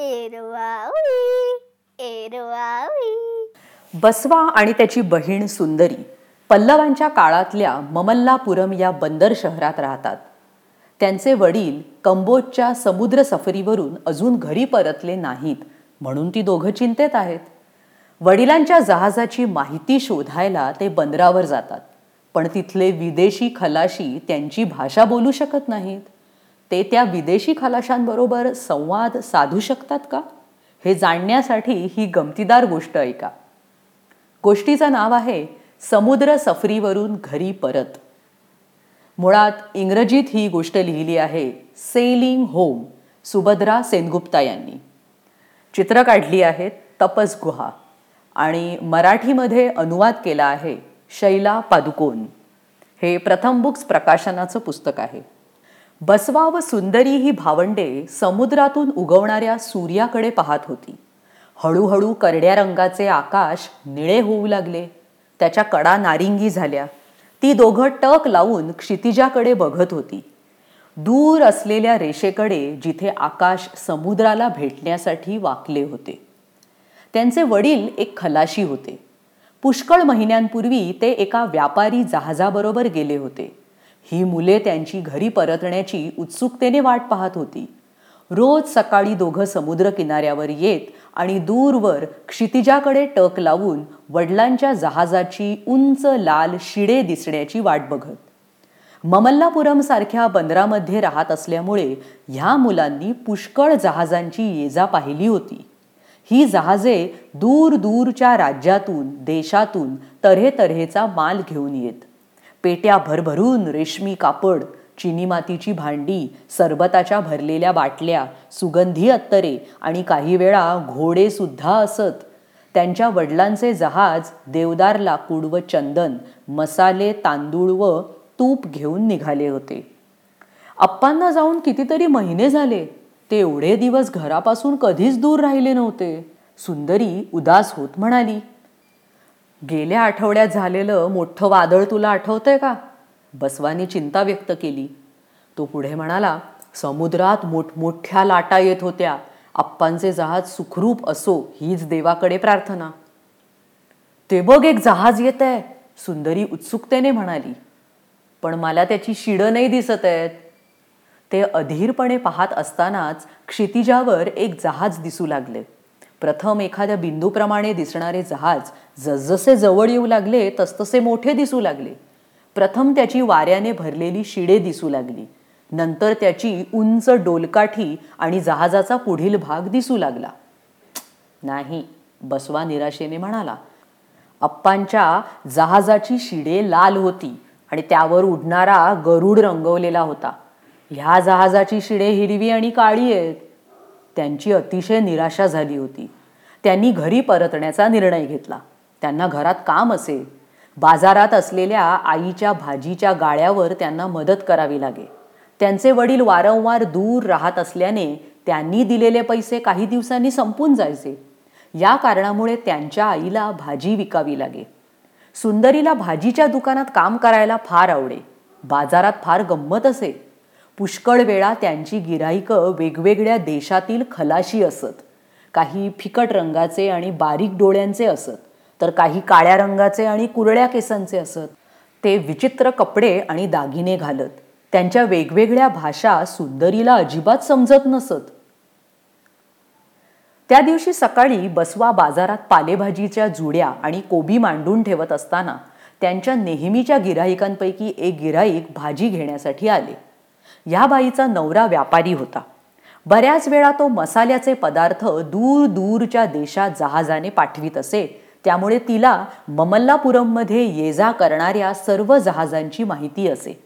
एरवावी एरवावी बसवा आणि त्याची बहीण सुंदरी पल्लवांच्या काळातल्या ममल्लापुरम या बंदर शहरात राहतात. त्यांचे वडील कंबोजच्या समुद्र सफरीवरून अजून घरी परतले नाहीत म्हणून ती दोघं चिंतेत आहेत. वडिलांच्या जहाजाची माहिती शोधायला ते बंदरावर जातात पण तिथले विदेशी खलाशी त्यांची भाषा बोलू शकत नाहीत. ते त्या विदेशी खलाशांबरोबर संवाद साधू शकतात का? हे जाणण्यासाठी ही गमतीदार गोष्ट ऐका. गोष्टीचं नाव आहे समुद्र सफरीवरून घरी परत. मुळात इंग्रजीत ही गोष्ट लिहिली आहे सेलिंग होम सुभद्रा सेनगुप्ता यांनी. चित्र काढली आहेत तपस गुहा आणि मराठीमध्ये अनुवाद केला आहे शैला पादुकोन हे प्रथम बुक्स प्रकाशनाचं पुस्तक आहे. बसवा व सुंदरी ही भावंडे समुद्रातून उगवणाऱ्या सूर्याकडे पाहत होती. हळूहळू करड्या रंगाचे आकाश निळे होऊ लागले. त्याच्या कडा नारिंगी झाल्या. ती दोघं टक लावून क्षितिजाकडे बघत होती. दूर असलेल्या रेषेकडे जिथे आकाश समुद्राला भेटण्यासाठी वाकले होते. त्यांचे वडील एक खलाशी होते. पुष्कळ महिन्यांपूर्वी ते एका व्यापारी जहाजाबरोबर गेले होते. ही मुले त्यांची घरी परतण्याची उत्सुकतेने वाट पाहत होती. रोज सकाळी दोघं समुद्र किनाऱ्यावर येत आणि दूरवर क्षितिजाकडे टक लावून वडिलांच्या जहाजाची उंच लाल शिडे दिसण्याची वाट बघत. ममल्लापुरम सारख्या बंदरामध्ये राहत असल्यामुळे ह्या मुलांनी पुष्कळ जहाजांची येजा पाहिली होती. ही जहाजे दूर दूरच्या राज्यातून देशातून तऱ्हेतऱ्हेचा माल घेऊन येत. पेट्या भरभरून रेशमी कापड चिनी मातीची भांडी सरबताच्या भरलेल्या बाटल्या सुगंधी अत्तरे आणि काही वेळा घोडे सुद्धा असत. त्यांच्या वडिलांचे जहाज देवदार लाकूड व चंदन मसाले तांदूळ व तूप घेऊन निघाले होते. अप्पांना जाऊन कितीतरी महिने झाले. ते एवढे दिवस घरापासून कधीच दूर राहिले नव्हते. सुंदरी उदास होत म्हणाली गेल्या आठवड्यात झालेलं मोठं वादळ तुला आठवतंय का? बसवानी चिंता व्यक्त केली. तो पुढे म्हणाला समुद्रात मोठमोठ्या लाटा येत होत्या. आप्पांचे जहाज सुखरूप असो हीच देवाकडे प्रार्थना. ते बघ एक जहाज येत आहे सुंदरी उत्सुकतेने म्हणाली. पण मला त्याची शिडं नाही दिसत आहेत. ते अधीरपणे पाहत असतानाच क्षितिजावर एक जहाज दिसू लागले. प्रथम एखाद्या बिंदूप्रमाणे दिसणारे जहाज जसजसे जवळ येऊ लागले तसतसे मोठे दिसू लागले. प्रथम त्याची वाऱ्याने भरलेली शिडे दिसू लागली. नंतर त्याची उंच डोलकाठी आणि जहाजाचा पुढील भाग दिसू लागला. नाही बसवा निराशेने म्हणाला अप्पांच्या जहाजाची शिडे लाल होती आणि त्यावर उडणारा गरुड रंगवलेला होता. ह्या जहाजाची शिडे हिरवी आणि काळी आहेत. त्यांची अतिशय निराशा झाली होती. त्यांनी घरी परतण्याचा निर्णय घेतला. त्यांना घरात काम असे बाजारात असलेल्या आईच्या भाजीच्या गाळ्यावर त्यांना मदत करावी लागे. त्यांचे वडील वारंवार दूर राहत असल्याने त्यांनी दिलेले पैसे काही दिवसांनी संपून जायचे. या कारणामुळे त्यांच्या आईला भाजी विकावी लागे. सुंदरीला भाजीच्या दुकानात काम करायला फार आवडे. बाजारात फार गंमत असे. पुष्कळ वेळा त्यांची गिराईकं वेगवेगळ्या देशातील खलाशी असत. काही फिकट रंगाचे आणि बारीक डोळ्यांचे असत तर काही काळ्या रंगाचे आणि कुरळ्या केसांचे असत. ते विचित्र कपडे आणि दागिने घालत त्यांच्या वेगवेगळ्या भाषा सुंदरीला अजिबात समजत नसत. त्या दिवशी सकाळी बसवा बाजारात पालेभाजीच्या जुड्या आणि कोबी मांडून ठेवत असताना त्यांच्या नेहमीच्या गिराहिकांपैकी एक गिराईक भाजी घेण्यासाठी आले. या बाईचा नवरा व्यापारी होता. बऱ्याच वेळा तो मसाल्याचे पदार्थ दूर दूरच्या देशात जहाजाने पाठवित असे. त्यामुळे तिला ममल्लापुरममध्ये ये जा करणाऱ्या सर्व जहाजांची माहिती असे.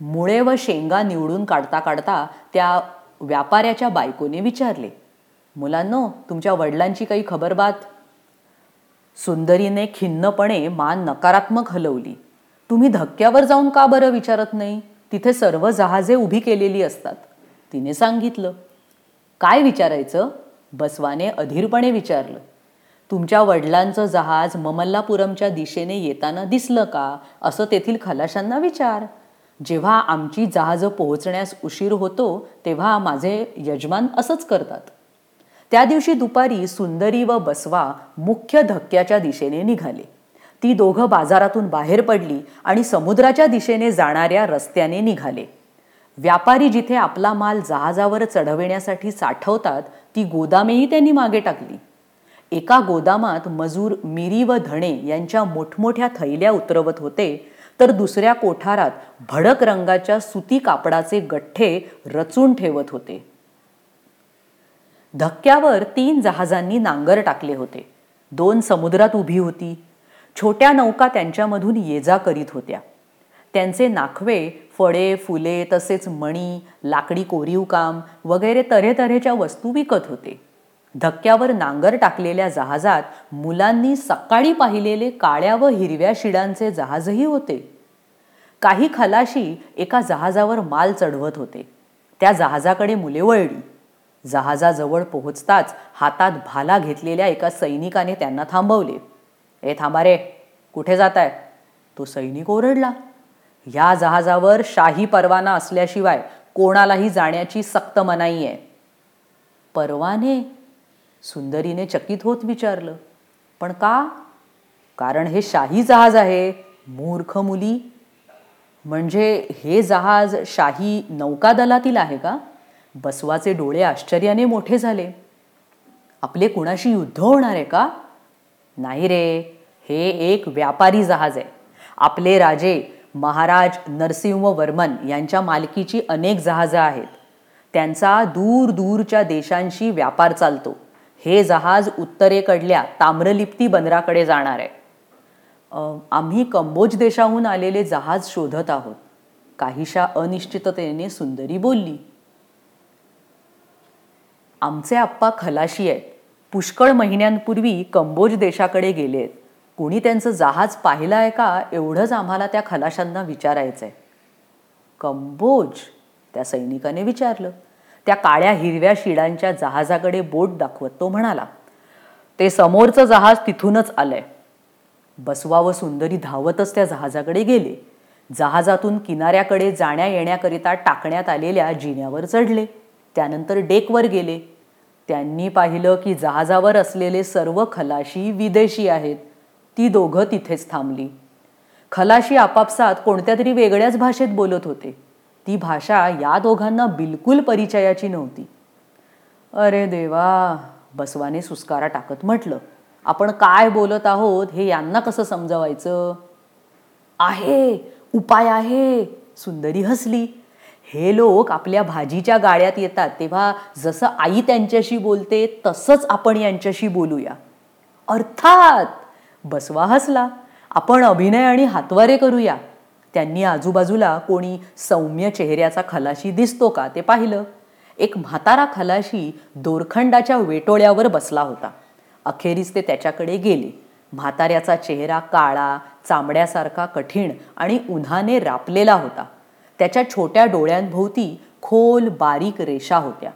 मुळे व शेंगा निवडून काढता काढता त्या व्यापाऱ्याच्या बायकोने विचारले मुलांनो तुमच्या वडिलांची काही खबरबात सुंदरीने खिन्नपणे मान नकारात्मक हलवली तुम्ही धक्क्यावर जाऊन का बरं विचारत नाही? तिथे सर्व जहाजे उभी केलेली असतात. तिने सांगितलं काय विचारायचं? बसवाने अधीरपणे विचारलं तुमच्या वडिलांचं जहाज ममल्लापुरमच्या दिशेने येताना दिसलं का? असं तेथील खलाशांना विचार. जेव्हा आमची जहाजं पोहोचण्यास उशीर होतो तेव्हा माझे यजमान असंच करतात. त्या दिवशी दुपारी सुंदरी व बसवा मुख्य धक्क्याच्या दिशेने निघाले. ती दोघं बाजारातून बाहेर पडली आणि समुद्राच्या दिशेने जाणाऱ्या रस्त्याने निघाले. व्यापारी जिथे आपला माल जहाजावर चढविण्यासाठी साठवतात ती गोदामेही त्यांनी मागे टाकली. एका गोदामात मजूर मिरी व धणे यांच्या मोठमोठ्या थैल्या उतरवत होते तर दुसऱ्या कोठारात भडक रंगाच्या सुती कापडाचे गठ्ठे रचून ठेवत होते. धक्क्यावर तीन जहाजांनी नांगर टाकले होते. दोन समुद्रात उभी होती. छोट्या नौका त्यांच्यामधून ये जा करीत होत्या. त्यांचे नाखवे फळे फुले तसेच मणी लाकडी कोरीव काम वगैरे तऱ्हेतऱ्हेच्या वस्तू विकत होते. धक्क्यावर नांगर टाकलेल्या जहाजात मुलांनी सकाळी पाहिलेले काळ्या व हिरव्या शिडांचे जहाजही होते. काही खलाशी एका जहाजावर माल चढवत होते. त्या जहाजाकडे मुले वळली. जहाजाजवळ पोहोचताच हातात भाला घेतलेल्या एका सैनिकाने त्यांना थांबवले. ए थांबा रे कुठे जात आहे तो सैनिक ओरडला. या जहाजावर शाही परवाना असल्याशिवाय कोणालाही जाण्याची सक्त मनाई आहे परवाने? सुंदरीने चकित होत विचारलं. पण का? कारण हे शाही जहाज आहे मूर्ख मुली. म्हणजे हे जहाज शाही नौकादलातील आहे का? बसवाचे डोळे आश्चर्याने मोठे झाले. आपले कुणाशी युद्ध होणार आहे का? नाही रे हे एक व्यापारी जहाज आहे. आपले राजे महाराज नरसिंहवर्मन यांच्या मालकीची अनेक जहाजं आहेत. त्यांचा दूर दूरच्या देशांशी व्यापार चालतो. हे जहाज उत्तरेकडल्या ताम्रलिप्ती बंदराकडे जाणार आहे. आम्ही कंबोज देशाहून आलेले जहाज शोधत आहोत. काहीशा अनिश्चिततेने सुंदरी बोलली. आमचे आप्पा खलाशी आहेत. पुष्कळ महिन्यांपूर्वी कंबोज देशाकडे गेले आहेत कोणी त्यांचं जहाज पाहिलं आहे का एवढंच आम्हाला त्या खलाशांना विचारायचं आहे कंबोज त्या सैनिकाने विचारलं. त्या काळ्या हिरव्या शिडांच्या जहाजाकडे बोट दाखवत तो म्हणाला ते समोरचं जहाज तिथूनच आलंय. बसवा व सुंदरी धावतच त्या जहाजाकडे गेले. जहाजातून किनाऱ्याकडे जाण्या येण्याकरिता टाकण्यात आलेल्या जिन्यावर चढले. त्यानंतर डेकवर गेले. त्यांनी पाहिलं की जहाजावर असलेले सर्व खलाशी विदेशी आहेत. ती दोघं तिथेच थांबली. खलाशी आपापसात कोणत्या तरी वेगळ्याच भाषेत बोलत होते. ती भाषा या दोघांना बिलकुल परिचयाची नव्हती. अरे देवा बसवाने सुस्कारा टाकत म्हटलं आपण काय बोलत आहोत हे यांना कसं समजवायचं? आहे उपाय आहे सुंदरी हसली. हे लोक आपल्या भाजीच्या गाळ्यात येतात तेव्हा जसं आई त्यांच्याशी बोलते तसंच आपण यांच्याशी बोलूया. अर्थात बसवा हसला. आपण अभिनय आणि हातवारे करूया. त्यांनी आजूबाजूला कोणी सौम्य चेहऱ्याचा खलाशी दिसतो का ते पाहिलं. एक म्हातारा खलाशी दोरखंडाच्या वेटोळ्यावर बसला होता. अखेरीस ते त्याच्याकडे गेले. म्हाताऱ्याचा चेहरा काळा चांबड्यासारखा कठीण आणि उन्हाने रापलेला होता. त्याच्या छोट्या डोळ्यांभोवती खोल बारीक रेषा होत्या.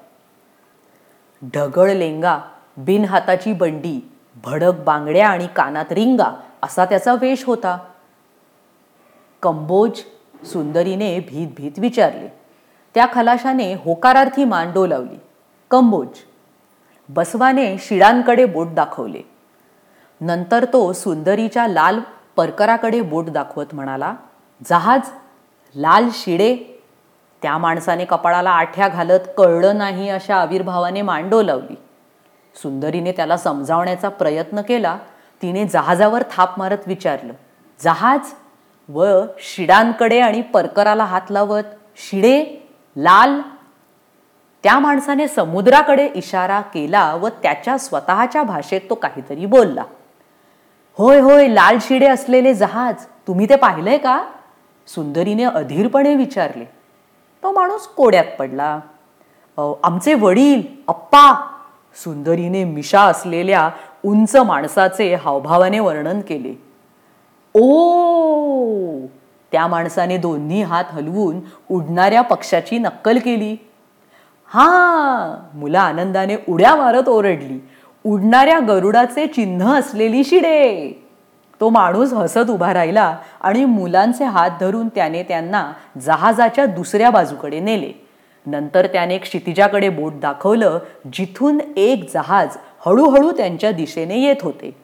ढगळ लेंगा बिनहाताची बंडी भडक बांगड्या आणि कानात रिंगा असा त्याचा वेश होता. कंबोज सुंदरीने भीत भीत विचारले. त्या खलाशाने होकारार्थी मान डोलावली. कंबोज बसवाने शिडांकडे बोट दाखवले. नंतर तो सुंदरीच्या लाल परकराकडे बोट दाखवत म्हणाला जहाज लाल शिडे. त्या माणसाने कपाळाला आठ्या घालत कळलं नाही अशा आविर्भावाने मान डोलावली. सुंदरीने त्याला समजावण्याचा प्रयत्न केला तिने जहाजावर थाप मारत विचारलं जहाज? व शिडांकडे आणि परकराला हात लावत शिडे? लाल? त्या माणसाने समुद्राकडे इशारा केला व त्याच्या स्वतःच्या भाषेत तो काहीतरी बोलला होय होय लाल शिडे असलेले जहाज तुम्ही ते पाहिलंय का? सुंदरीने अधीरपणे विचारले तो माणूस कोड्यात पडला. आमचे वडील अप्पा सुंदरीने मिशा असलेल्या उंच माणसाचे हावभावाने वर्णन केले. ओ! त्या माणसाने दोन्ही हात हलवून उडणाऱ्या पक्षाची नक्कल केली. हा! मुलं आनंदाने उड्या मारत ओरडली. उडणाऱ्या गरुडाचे चिन्ह असलेली शिडे. तो माणूस हसत उभा राहिला आणि मुलांचे हात धरून त्याने त्यांना जहाजाच्या दुसऱ्या बाजूकडे नेले. नंतर त्याने क्षितिजाकडे बोट दाखवलं जिथून एक जहाज हळूहळू त्यांच्या दिशेने येत होते.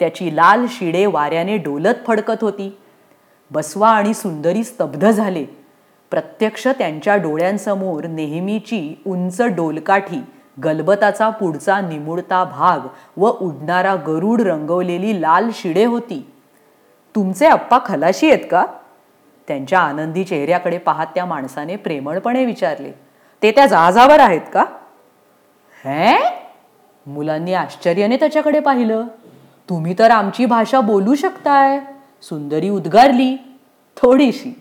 त्याची लाल शिडे वाऱ्याने डोलत फडकत होती. बसवा आणि सुंदरी स्तब्ध झाले. प्रत्यक्ष त्यांच्या डोळ्यांसमोर नेहमीची उंच डोलकाठी गलबताचा पुढचा निमुळता भाग व उडणारा गरुड रंगवलेली लाल शिडे होती. तुमचे अप्पा खलाशी आहेत का? त्यांच्या आनंदी चेहऱ्याकडे पाहत त्या माणसाने प्रेमळपणे विचारले. ते त्या जहाजावर आहेत का? हे? मुलांनी आश्चर्याने त्याच्याकडे पाहिलं. तुम्ही तर आमची भाषा बोलू शकताय. सुंदरी उद्गारली. थोडीशी.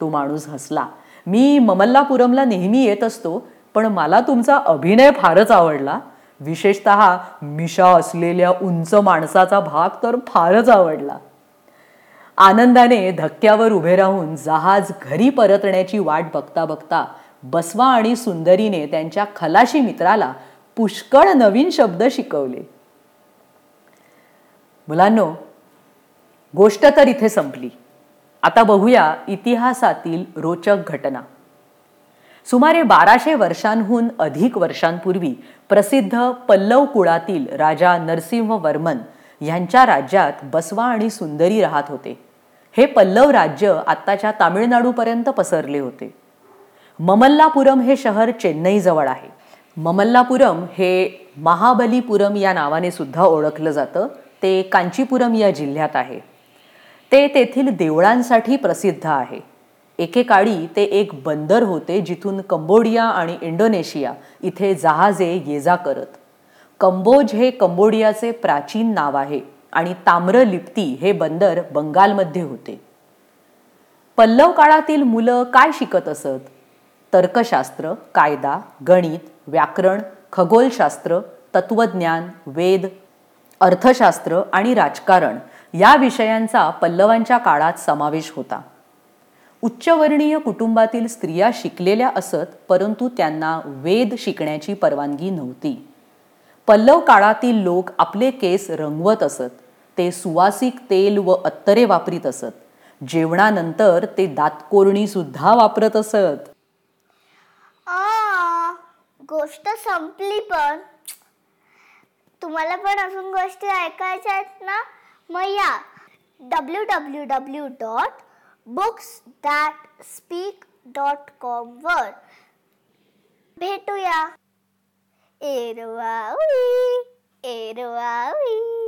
तो माणूस हसला. मी ममल्लापुरमला नेहमी येत असतो पण मला तुमचा अभिनय फारच आवडला. विशेषत मिशा असलेल्या उंच माणसाचा भाग तर फारच आवडला. आनंदाने धक्क्यावर उभे राहून जहाज घरी परतण्याची वाट बघता बघता बसवा आणि सुंदरीने त्यांच्या खलाशी मित्राला पुष्कळ नवीन शब्द शिकवले. मुलांनो गोष्ट तर इथे संपली. आता बघूया इतिहासातील रोचक घटना. सुमारे बाराशे वर्षांहून अधिक वर्षांपूर्वी प्रसिद्ध पल्लव कुळातील राजा नरसिंहवर्मन यांच्या राज्यात बसवा आणि सुंदरी राहत होते. हे पल्लव राज्य आत्ताच्या तामिळनाडूपर्यंत पसरले होते. ममल्लापुरम हे शहर चेन्नईजवळ आहे. ममल्लापुरम हे महाबलीपुरम या नावाने सुद्धा ओळखलं जातं. ते कांचीपुरम या जिल्ह्यात आहे. ते तेथील देवळांसाठी प्रसिद्ध आहे. एकेकाळी ते एक बंदर होते जिथून कंबोडिया आणि इंडोनेशिया इथे जहाजे ये जा करत. कंबोज हे कंबोडियाचे प्राचीन नाव आहे आणि ताम्रलिप्ती हे बंदर बंगालमध्ये होते. पल्लव काळातील मुलं काय शिकत असत? तर्कशास्त्र कायदा गणित व्याकरण खगोलशास्त्र तत्वज्ञान वेद अर्थशास्त्र आणि राजकारण या विषयांचा पल्लवांच्या काळात समावेश होता. उच्चवर्णीय कुटुंबातील स्त्रिया शिकलेल्या असत परंतु त्यांना वेद शिकण्याची परवानगी नव्हती. पल्लव काळातील लोक आपले केस रंगवत असत ते सुवासिक तेल व अत्तरे वापरीत असत जेवणानंतर ते दातकोरणी सुद्धा वापरत असत. गोष्ट संपली पण तुम्हाला पण अजून गोष्टी ऐकायच्या आहेत ना? मग या. W W W dot books that speak dot com वर भेटूया. एरवावी एरवावी.